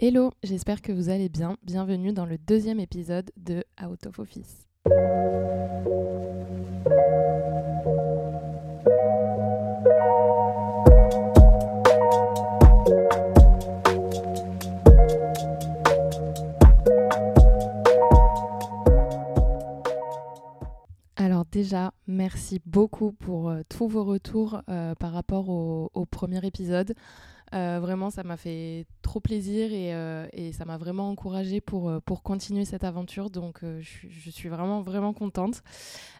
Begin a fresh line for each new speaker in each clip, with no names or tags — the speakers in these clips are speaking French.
Hello, j'espère que vous allez bien. Bienvenue dans le deuxième épisode de Out of Office. Alors déjà, merci beaucoup pour euh, tous vos retours euh, par rapport au, au premier épisode. Euh, vraiment, ça m'a fait trop plaisir et, euh, et ça m'a vraiment encouragée pour, euh, pour continuer cette aventure. Donc, je, suis vraiment, vraiment contente.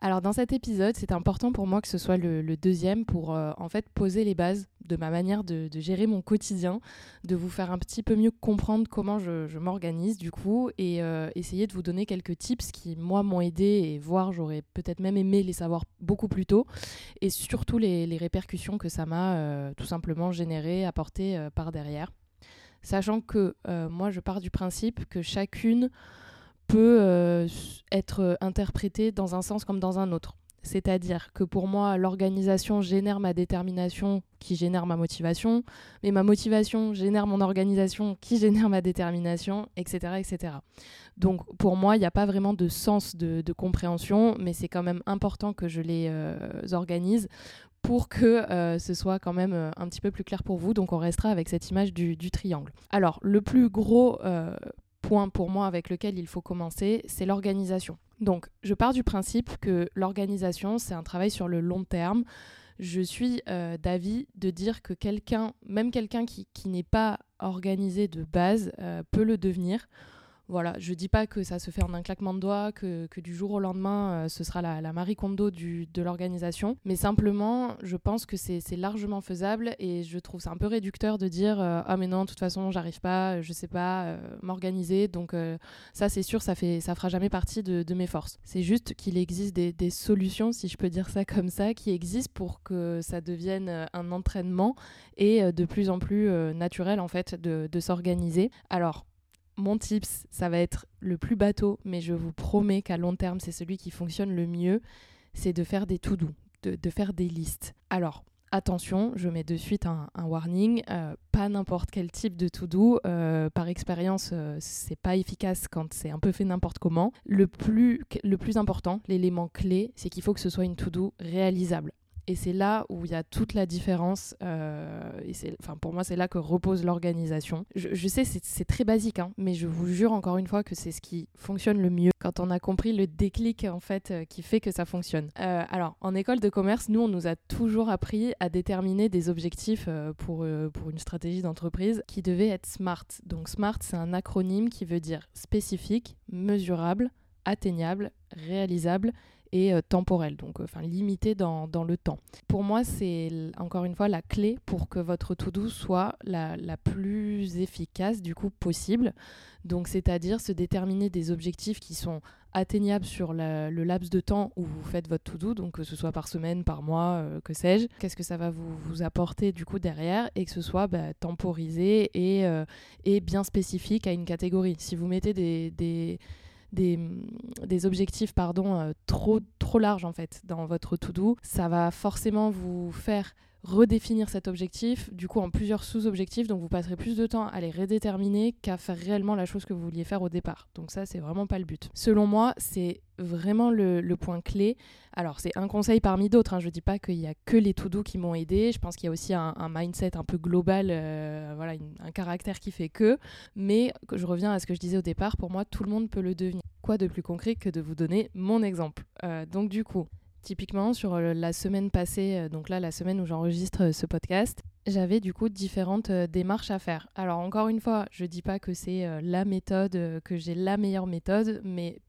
Alors, dans cet épisode, c'est important pour moi que ce soit le deuxième pour en fait poser les bases de ma manière de, gérer mon quotidien, de vous faire un petit peu mieux comprendre comment je, m'organise du coup et essayer de vous donner quelques tips qui, moi, m'ont aidé et voire j'aurais peut-être même aimé les savoir beaucoup plus tôt et surtout les, répercussions que ça m'a tout simplement généré, apporté euh, par derrière. Sachant que euh, moi, je pars du principe que chacune peut euh, être interprétée dans un sens comme dans un autre. C'est-à-dire que pour moi, l'organisation génère ma détermination qui génère ma motivation, mais ma motivation génère mon organisation qui génère ma détermination, etc. etc. Donc pour moi, il n'y a pas vraiment de sens de, compréhension, mais c'est quand même important que je les euh, organise pour que euh, ce soit quand même euh, un petit peu plus clair pour vous. Donc on restera avec cette image du, triangle. Alors le plus gros point pour moi avec lequel il faut commencer, c'est l'organisation. Donc je pars du principe que l'organisation, c'est un travail sur le long terme. Je suis euh, d'avis de dire que quelqu'un, même quelqu'un qui, n'est pas organisé de base, euh, peut le devenir. Voilà, je dis pas que ça se fait en un claquement de doigts, que, que du jour au lendemain, euh, ce sera la, Marie Kondo de l'organisation, mais simplement, je pense que c'est largement faisable et je trouve ça un peu réducteur de dire euh, Ah, mais non, de toute façon, j'arrive pas, je sais pas euh, m'organiser, donc euh, ça, c'est sûr, ça, fait, ça fera jamais partie de, mes forces. C'est juste qu'il existe des, solutions, si je peux dire ça comme ça, qui existent pour que ça devienne euh, un entraînement et euh, de plus en plus naturel, en fait, de, de s'organiser. Alors, mon tips, ça va être le plus bateau, mais je vous promets qu'à long terme, c'est celui qui fonctionne le mieux, c'est de faire des to-do, de, faire des listes. Alors, attention, je mets de suite un, warning, euh, pas n'importe quel type de to-do. Euh, par expérience, euh, c'est pas efficace quand c'est un peu fait n'importe comment. Le plus, plus important, l'élément clé, c'est qu'il faut que ce soit une to-do réalisable. Et c'est là où il y a toute la différence. Euh, et c'est, enfin, pour moi, c'est là que repose l'organisation. Je, sais, c'est, très basique, hein, mais je vous jure encore une fois que c'est ce qui fonctionne le mieux quand on a compris le déclic en fait euh, qui fait que ça fonctionne. Euh, alors, en école de commerce, nous, on nous a toujours appris à déterminer des objectifs pour, pour une stratégie d'entreprise qui devait être SMART. Donc, SMART, c'est un acronyme qui veut dire spécifique, mesurable, atteignable, réalisable et euh, temporel, donc enfin limité dans, dans, le temps. Pour moi, c'est encore une fois la clé pour que votre to-do soit la, la, plus efficace du coup possible. Donc c'est-à-dire se déterminer des objectifs qui sont atteignables sur le laps de temps où vous faites votre to-do, donc que ce soit par semaine, par mois, euh, que sais-je. Qu'est-ce que ça va vous, vous, apporter du coup derrière et que ce soit bah, temporisé et, euh, et bien spécifique à une catégorie. Si vous mettez des des, des, objectifs pardon, euh, trop, trop larges en fait dans votre to-do, ça va forcément vous faire redéfinir cet objectif, du coup en plusieurs sous-objectifs, donc vous passerez plus de temps à les redéterminer qu'à faire réellement la chose que vous vouliez faire au départ. Donc ça, c'est vraiment pas le but. Selon moi, c'est vraiment le, point clé. Alors c'est un conseil parmi d'autres, hein. je dis pas qu'il y a que les to-do qui m'ont aidé, je pense qu'il y a aussi un, mindset un peu global, euh, voilà, un caractère qui fait que, mais je reviens à ce que je disais au départ, pour moi tout le monde peut le devenir. Quoi de plus concret que de vous donner mon exemple? Euh, Donc du coup, Typiquement, sur euh, la semaine passée, euh, donc là, la semaine où j'enregistre euh, ce podcast, j'avais du coup différentes démarches à faire. Alors, encore une fois, je dis pas que c'est la méthode, que j'ai la meilleure méthode, mais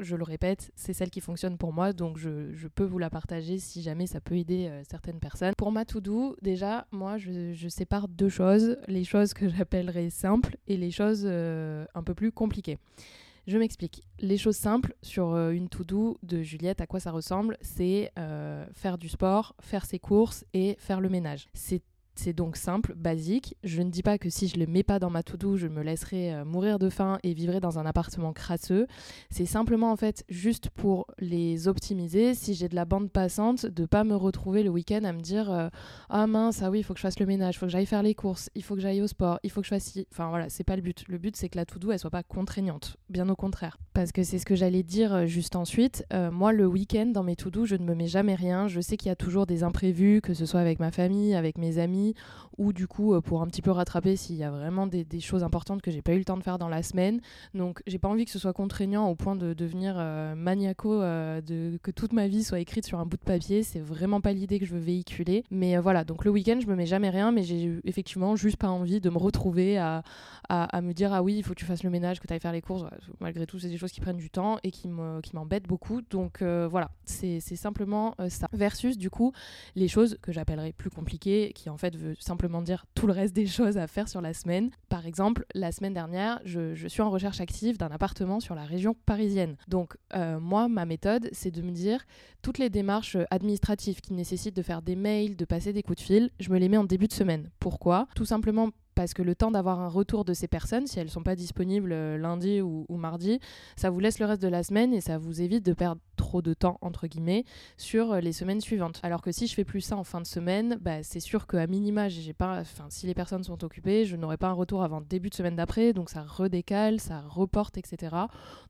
je le répète, c'est celle qui fonctionne pour moi, donc je, peux vous la partager si jamais ça peut aider certaines personnes. Pour ma to-do, déjà, moi, je, sépare deux choses, les choses que j'appellerais simples et les choses un peu plus compliquées. Je m'explique. Les choses simples sur euh, une to-do de Juliette, à quoi ça ressemble C'est euh, faire du sport, faire ses courses et faire le ménage. C'est donc simple, basique. Je ne dis pas que si je le mets pas dans ma to-do, je me laisserai euh, mourir de faim et vivrai dans un appartement crasseux. C'est simplement en fait juste pour les optimiser. Si j'ai de la bande passante, de pas me retrouver le week-end à me dire euh, ah mince ah oui il faut que je fasse le ménage, il faut que j'aille faire les courses, il faut que j'aille au sport, il faut que je fasse. Enfin voilà c'est pas le but. Le but c'est que la to-do elle soit pas contraignante. Bien au contraire. Parce que c'est ce que j'allais dire euh, juste ensuite. moi le week-end dans mes to-do je ne me mets jamais rien. Je sais qu'il y a toujours des imprévus, que ce soit avec ma famille, avec mes amis ou du coup euh, pour un petit peu rattraper s'il y a vraiment des, choses importantes que j'ai pas eu le temps de faire dans la semaine. Donc j'ai pas envie que ce soit contraignant au point de devenir euh, maniaco, euh, de, que toute ma vie soit écrite sur un bout de papier. C'est vraiment pas l'idée que je veux véhiculer. Mais voilà, donc le week-end je me mets jamais rien, mais j'ai effectivement juste pas envie de me retrouver à, à, me dire ah oui il faut que tu fasses le ménage, que tu ailles faire les courses. Malgré tout c'est des choses qui prennent du temps et qui m'embêtent beaucoup. Donc voilà, c'est simplement ça. Versus du coup les choses que j'appellerais plus compliquées, qui en fait veut simplement dire tout le reste des choses à faire sur la semaine. Par exemple, la semaine dernière, je, suis en recherche active d'un appartement sur la région parisienne. Donc euh, moi, ma méthode, c'est de me dire toutes les démarches administratives qui nécessitent de faire des mails, de passer des coups de fil, je me les mets en début de semaine. Pourquoi? Tout simplement parce que le temps d'avoir un retour de ces personnes, si elles ne sont pas disponibles euh, lundi ou, mardi, ça vous laisse le reste de la semaine et ça vous évite de perdre trop de temps, entre guillemets, sur euh, les semaines suivantes. Alors que si je fais plus ça en fin de semaine, bah, c'est sûr qu'à minima, si les personnes sont occupées, je n'aurai pas un retour avant début de semaine d'après, donc ça redécale, ça reporte, etc.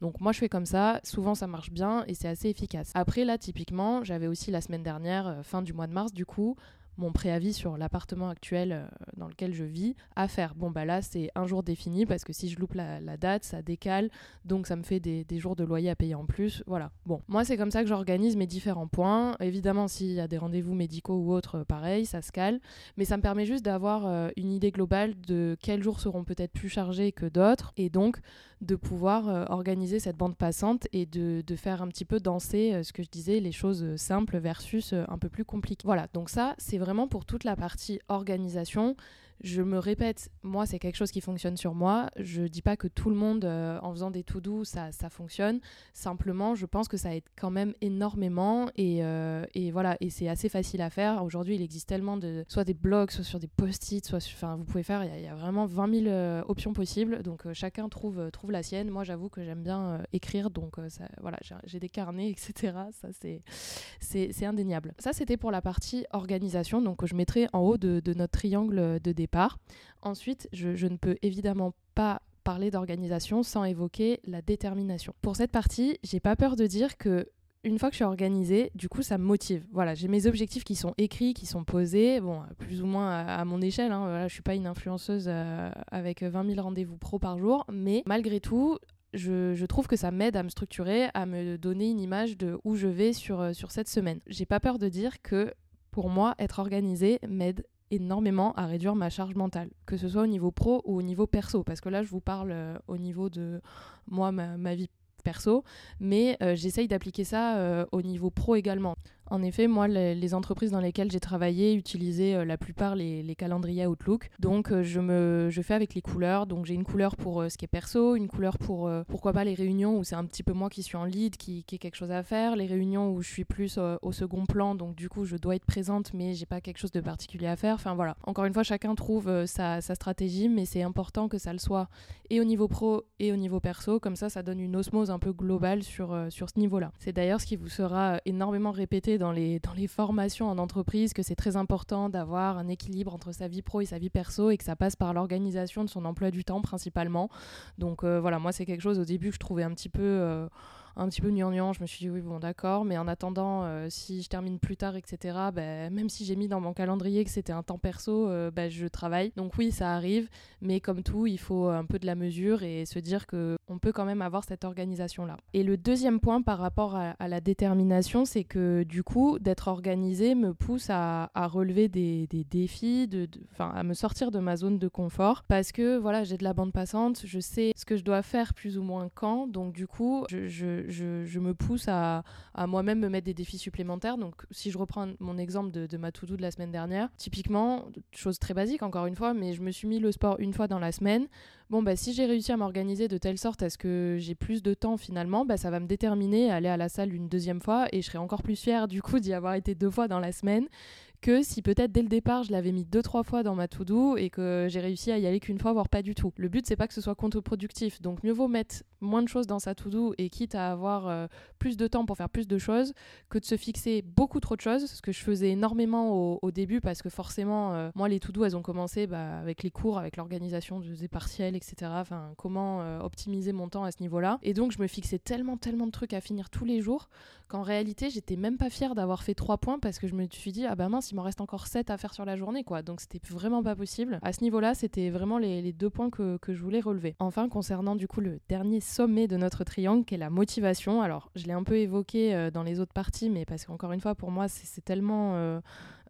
Donc moi je fais comme ça, souvent ça marche bien et c'est assez efficace. Après là, typiquement, j'avais aussi la semaine dernière, euh, fin du mois de mars, du coup, mon préavis sur l'appartement actuel euh, dans lequel je vis à faire. Bon, bah là, c'est un jour défini parce que si je loupe la, date, ça décale, donc ça me fait des, jours de loyer à payer en plus. Voilà. Bon, moi, c'est comme ça que j'organise mes différents points. Évidemment, s'il y a des rendez-vous médicaux ou autres, euh, pareil, ça se cale. Mais ça me permet juste d'avoir euh, une idée globale de quels jours seront peut-être plus chargés que d'autres et donc de pouvoir organiser cette bande passante et de, de faire un petit peu danser ce que je disais, les choses simples versus un peu plus compliquées. Voilà, donc ça, c'est vraiment pour toute la partie organisation. Je me répète, moi, c'est quelque chose qui fonctionne sur moi. Je dis pas que tout le monde, euh, en faisant des tout doux, ça, ça fonctionne. Simplement, je pense que ça aide quand même énormément. Et, euh, et voilà, et c'est assez facile à faire. Aujourd'hui, il existe tellement de. soit des blogs, soit sur des post-it, soit. Enfin, vous pouvez faire. Il y, a vraiment 20 000 euh, options possibles. Donc, chacun trouve, trouve la sienne. Moi, j'avoue que j'aime bien écrire. Donc, voilà, j'ai des carnets, etc. Ça, c'est indéniable. Ça, c'était pour la partie organisation. Donc, je mettrai en haut de, notre triangle de Ensuite, je, ne peux évidemment pas parler d'organisation sans évoquer la détermination. Pour cette partie, j'ai pas peur de dire que une fois que je suis organisée, du coup, ça me motive. Voilà, j'ai mes objectifs qui sont écrits, qui sont posés, bon, plus ou moins à, mon échelle. Hein, voilà, je suis pas une influenceuse euh, avec 20 000 rendez-vous pro par jour, mais malgré tout, je, trouve que ça m'aide à me structurer, à me donner une image de où je vais sur, euh, sur cette semaine. J'ai pas peur de dire que pour moi, être organisé m'aide énormément à réduire ma charge mentale, que ce soit au niveau pro ou au niveau perso, parce que là je vous parle euh, au niveau de moi, ma, vie perso, mais euh, j'essaye d'appliquer ça euh, au niveau pro également. En effet, moi, les, entreprises dans lesquelles j'ai travaillé utilisaient euh, la plupart les, calendriers Outlook. Donc, euh, je, me, je fais avec les couleurs. Donc, j'ai une couleur pour euh, ce qui est perso, une couleur pour pourquoi pas les réunions où c'est un petit peu moi qui suis en lead, qui, qui est quelque chose à faire, les réunions où je suis plus au second plan. Donc, du coup, je dois être présente, mais j'ai pas quelque chose de particulier à faire. Enfin, voilà. Encore une fois, chacun trouve sa, sa stratégie, mais c'est important que ça le soit et au niveau pro et au niveau perso. Comme ça, ça donne une osmose un peu globale sur, sur ce niveau-là. C'est d'ailleurs ce qui vous sera énormément répété dans les, formations en entreprise que c'est très important d'avoir un équilibre entre sa vie pro et sa vie perso et que ça passe par l'organisation de son emploi du temps principalement. Donc euh, voilà, moi c'est quelque chose au début que je trouvais un petit peu... Euh, un petit peu gnangnan. Je me suis dit, oui, bon, d'accord, mais en attendant, euh, si je termine plus tard, etc., bah, même si j'ai mis dans mon calendrier que c'était un temps perso, bah, je travaille. Donc oui, ça arrive, mais comme tout, il faut un peu de la mesure et se dire que on peut quand même avoir cette organisation-là. Et le deuxième point par rapport à, la détermination, c'est que du coup, d'être organisé me pousse à, relever des, défis, de, à me sortir de ma zone de confort, parce que voilà, j'ai de la bande passante, je sais ce que je dois faire plus ou moins quand, donc du coup, je, me pousse à, moi-même me mettre des défis supplémentaires. Donc, si je reprends mon exemple de, ma to-do de la semaine dernière, typiquement, chose très basique encore une fois, mais je me suis mis le sport une fois dans la semaine. Bon, bah, si j'ai réussi à m'organiser de telle sorte à ce que j'ai plus de temps finalement, bah, ça va me déterminer à aller à la salle une deuxième fois et je serai encore plus fière du coup d'y avoir été deux fois dans la semaine que si peut-être dès le départ je l'avais mis deux trois fois dans ma to-do et que j'ai réussi à y aller qu'une fois, voire pas du tout. Le but c'est pas que ce soit contre-productif, donc mieux vaut mettre moins de choses dans sa to-do et quitte à avoir euh, plus de temps pour faire plus de choses que de se fixer beaucoup trop de choses, ce que je faisais énormément au, début parce que forcément, euh, moi les to-do elles ont commencé bah, avec les cours, avec l'organisation des partiels, etc. Enfin, comment euh, optimiser mon temps à ce niveau-là. Et donc je me fixais tellement, tellement de trucs à finir tous les jours qu'en réalité j'étais même pas fière d'avoir fait trois points parce que je me suis dit ah bah mince il m'en reste encore 7 à faire sur la journée quoi donc c'était vraiment pas possible à ce niveau là c'était vraiment les, deux points que, que, je voulais relever enfin concernant du coup le dernier sommet de notre triangle qui est la motivation alors je l'ai un peu évoqué euh, dans les autres parties mais parce qu'encore une fois pour moi c'est tellement euh,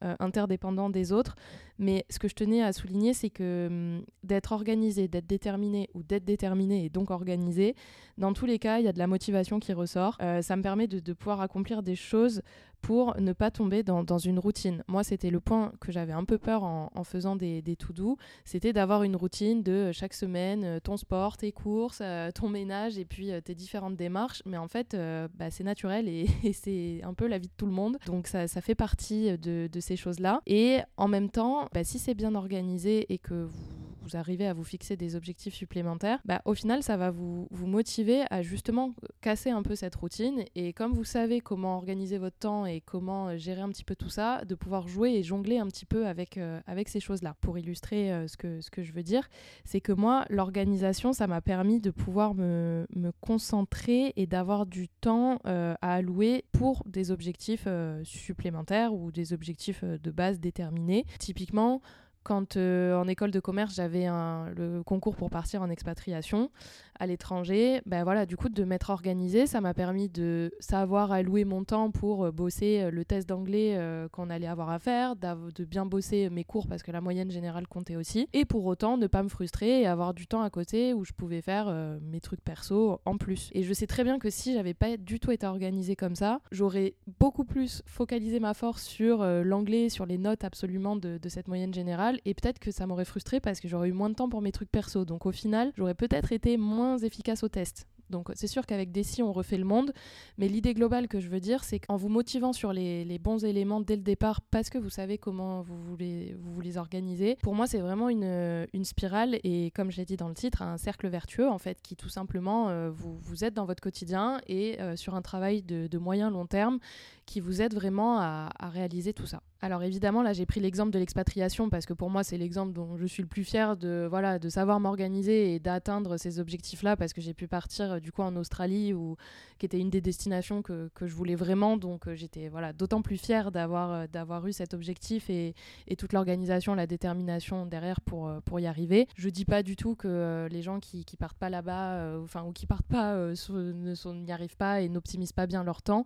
euh, interdépendant des autres. Mais ce que je tenais à souligner, c'est que hum, d'être organisé, d'être déterminé ou d'être déterminé et donc organisé, dans tous les cas, il y a de la motivation qui ressort. Euh, ça me permet de, pouvoir accomplir des choses pour ne pas tomber dans, une routine. Moi, c'était le point que j'avais un peu peur en, faisant des, des to-do, c'était d'avoir une routine de euh, chaque semaine, ton sport, tes courses, ton ménage et puis tes différentes démarches. Mais en fait, bah, c'est naturel et, c'est un peu la vie de tout le monde. Donc ça, fait partie de ces choses-là. Et en même temps, bah, si c'est bien organisé et que vous vous arrivez à vous fixer des objectifs supplémentaires, bah, au final, ça va vous, vous motiver à justement casser un peu cette routine. Et comme vous savez comment organiser votre temps et comment euh, gérer un petit peu tout ça, de pouvoir jouer et jongler un petit peu avec, euh, avec ces choses-là. Pour illustrer euh, ce, que, ce que je veux dire, c'est que moi, l'organisation, ça m'a permis de pouvoir me, me concentrer et d'avoir du temps à allouer pour des objectifs supplémentaires ou des objectifs de base déterminés. Typiquement, quand euh, en école de commerce j'avais le concours pour partir en expatriation à l'étranger, ben voilà, du coup de m'être organisée, ça m'a permis de savoir allouer mon temps pour euh, bosser euh, le test d'anglais qu'on allait avoir à faire, de bien bosser mes cours parce que la moyenne générale comptait aussi, et pour autant ne pas me frustrer et avoir du temps à côté où je pouvais faire mes trucs perso en plus. Et je sais très bien que si j'avais pas du tout été organisée comme ça, j'aurais beaucoup plus focalisé ma force sur l'anglais, sur les notes absolument de cette moyenne générale et peut-être que ça m'aurait frustré parce que j'aurais eu moins de temps pour mes trucs perso. Donc au final, j'aurais peut-être été moins efficace au test. Donc c'est sûr qu'avec Desi, on refait le monde, mais l'idée globale que je veux dire, c'est qu'en vous motivant sur les, bons éléments dès le départ, parce que vous savez comment vous voulez vous, les organiser, pour moi c'est vraiment une, spirale et comme je l'ai dit dans le titre, un cercle vertueux en fait, qui tout simplement euh, vous, vous aide dans votre quotidien et euh, sur un travail de, de moyen long terme qui vous aide vraiment à, réaliser tout ça. Alors évidemment, là j'ai pris l'exemple de l'expatriation parce que pour moi c'est l'exemple dont je suis le plus fier de, voilà, de savoir m'organiser et d'atteindre ces objectifs-là parce que j'ai pu partir euh, du coup en Australie ou qui était une des destinations que, que je voulais vraiment. Donc euh, j'étais voilà, d'autant plus fière d'avoir, euh, d'avoir eu cet objectif et, et toute l'organisation, la détermination derrière pour, pour y arriver. Je dis pas du tout que les gens qui, qui partent pas là-bas enfin, ou qui partent pas ne n'y arrivent pas et n'optimisent pas bien leur temps.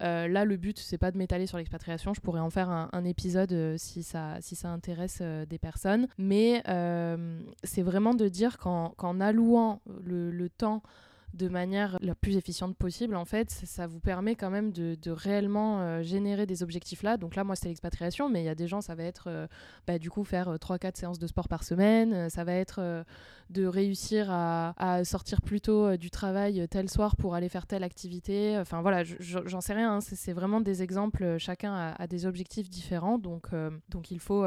là le but, c'est pas de m'étaler sur l'expatriation. Je pourrais en faire un, épisode euh, si, ça, si ça intéresse euh, des personnes. Mais euh, c'est vraiment de dire qu'en allouant le temps de manière la plus efficiente possible, en fait, ça vous permet quand même de, réellement euh, générer des objectifs là. Donc là, moi, c'est l'expatriation, mais il y a des gens, ça va être euh, bah, du coup faire 3-4 euh, séances de sport par semaine, ça va être de réussir à, sortir plus tôt du travail tel soir pour aller faire telle activité. Enfin voilà, j'en sais rien, hein. c'est vraiment des exemples, chacun a, des objectifs différents, donc il faut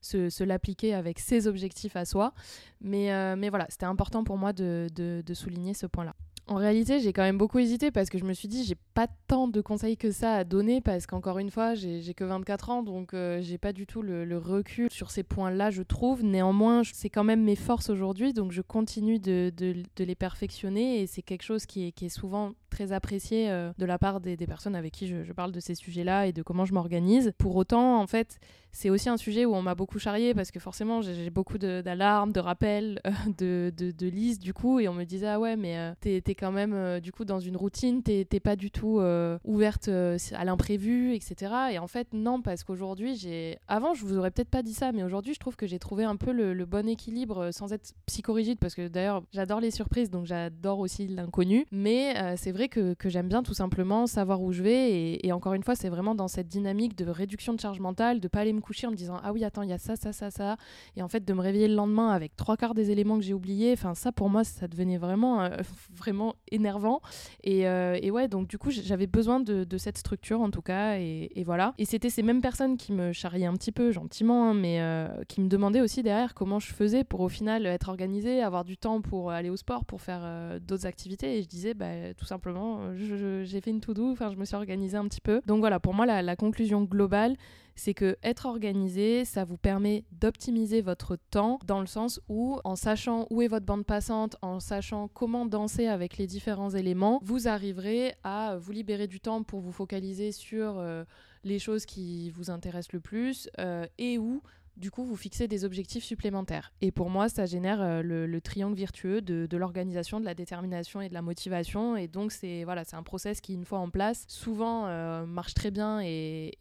se, l'appliquer avec ses objectifs à soi. Mais, euh, mais voilà, c'était important pour moi de, de souligner ce point-là. En réalité, j'ai quand même beaucoup hésité parce que je me suis dit, j'ai pas tant de conseils que ça à donner parce qu'encore une fois, j'ai que 24 ans donc euh, j'ai pas du tout le, recul sur ces points-là, je trouve. Néanmoins, c'est quand même mes forces aujourd'hui donc je continue de, les perfectionner et c'est quelque chose qui est, souvent très apprécié euh, de la part des, personnes avec qui je, parle de ces sujets-là et de comment je m'organise. Pour autant, en fait, c'est aussi un sujet où on m'a beaucoup charrié parce que forcément, j'ai beaucoup d'alarmes, de, rappels, de, de, listes du coup et on me disait, ah ouais, mais t'es quand même euh, du coup dans une routine, t'es pas du tout euh, ouverte euh, à l'imprévu, etc. Et en fait, non, parce qu'aujourd'hui, j'ai. Avant, je vous aurais peut-être pas dit ça, mais aujourd'hui, je trouve que j'ai trouvé un peu le, bon équilibre sans être psychorigide, parce que d'ailleurs, j'adore les surprises, donc j'adore aussi l'inconnu. Mais c'est vrai que, j'aime bien tout simplement savoir où je vais. Et, encore une fois, c'est vraiment dans cette dynamique de réduction de charge mentale, de pas aller me coucher en me disant ah oui attends il y a ça ça ça ça, et en fait de me réveiller le lendemain avec trois quarts des éléments que j'ai oubliés. Enfin ça pour moi ça devenait vraiment vraiment énervant. Et, euh, et, ouais donc du coup j'avais besoin de, cette structure en tout cas et, voilà. Et c'était ces mêmes personnes qui me charriaient un petit peu gentiment, hein, mais euh, qui me demandaient aussi derrière comment je faisais pour au final être organisée, avoir du temps pour aller au sport, pour faire d'autres activités. Et je disais bah, tout simplement j'ai fait une to-do, je me suis organisée un petit peu. Donc voilà, pour moi la conclusion globale, c'est que être organisé, ça vous permet d'optimiser votre temps dans le sens où, en sachant où est votre bande passante, en sachant comment danser avec les différents éléments, vous arriverez à vous libérer du temps pour vous focaliser sur euh, les choses qui vous intéressent le plus euh, et où du coup, vous fixez des objectifs supplémentaires. Et pour moi, ça génère euh, le, triangle virtueux de, l'organisation, de la détermination et de la motivation. Et donc, c'est voilà, c'est un process qui, une fois en place, souvent euh, marche très bien et,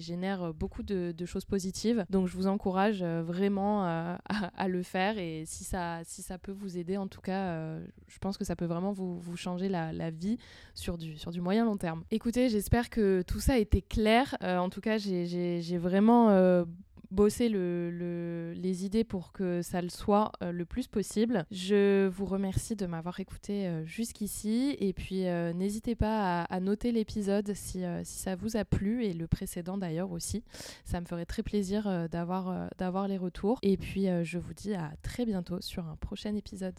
génère beaucoup de, choses positives. Donc, je vous encourage euh, vraiment à, le faire. Et si ça, si ça peut vous aider, en tout cas, je pense que ça peut vraiment vous, changer la, la, vie sur du, sur du moyen long terme. Écoutez, j'espère que tout ça a été clair. en tout cas, j'ai vraiment bosser le, les idées pour que ça le soit euh, le plus possible. Je vous remercie de m'avoir écouté euh, jusqu'ici et puis euh, n'hésitez pas à, noter l'épisode si, ça vous a plu et le précédent d'ailleurs aussi. Ça me ferait très plaisir d'avoir d'avoir les retours et puis je vous dis à très bientôt sur un prochain épisode.